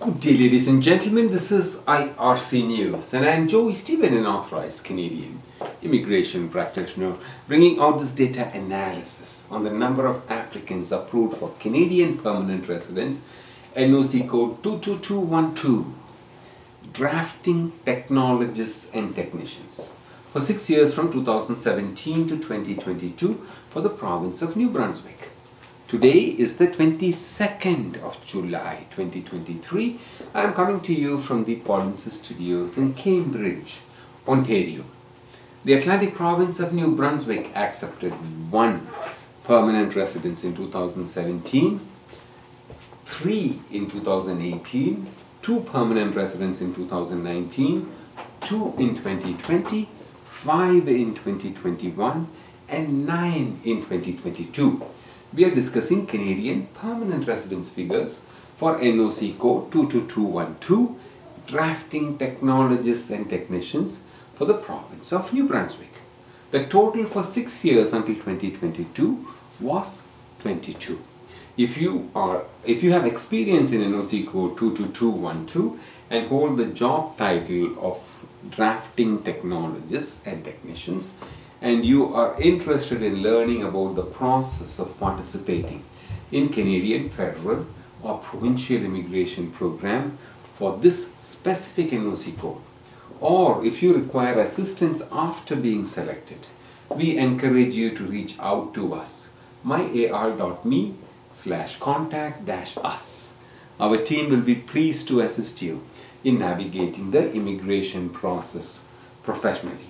Good day, ladies and gentlemen. This is IRC News, and I am Joy Stephen, an authorized Canadian immigration practitioner, bringing out this data analysis on the number of applicants approved for Canadian permanent residence, NOC code 22212, drafting technologists and technicians for six years from 2017 to 2022 for the province of New Brunswick. Today is the 22nd of July 2023. I am coming to you from the Polinsys Studios in Cambridge, Ontario. The Atlantic province of New Brunswick accepted one permanent residence in 2017, three in 2018, two permanent residents in 2019, two in 2020, five in 2021, and nine in 2022 we are discussing Canadian permanent residence figures for NOC code 22212 drafting technologists and technicians for the province of New Brunswick. The total for 6 years until 2022 was 22. If you are if you have experience in NOC code 22212 and hold the job title of drafting technologists and technicians and you are interested in learning about the process of participating in Canadian federal or provincial immigration program for this specific NOC code. Or if you require assistance after being selected we encourage you to reach out to us myar.me slash contact dash us. Our team will be pleased to assist you in navigating the immigration process professionally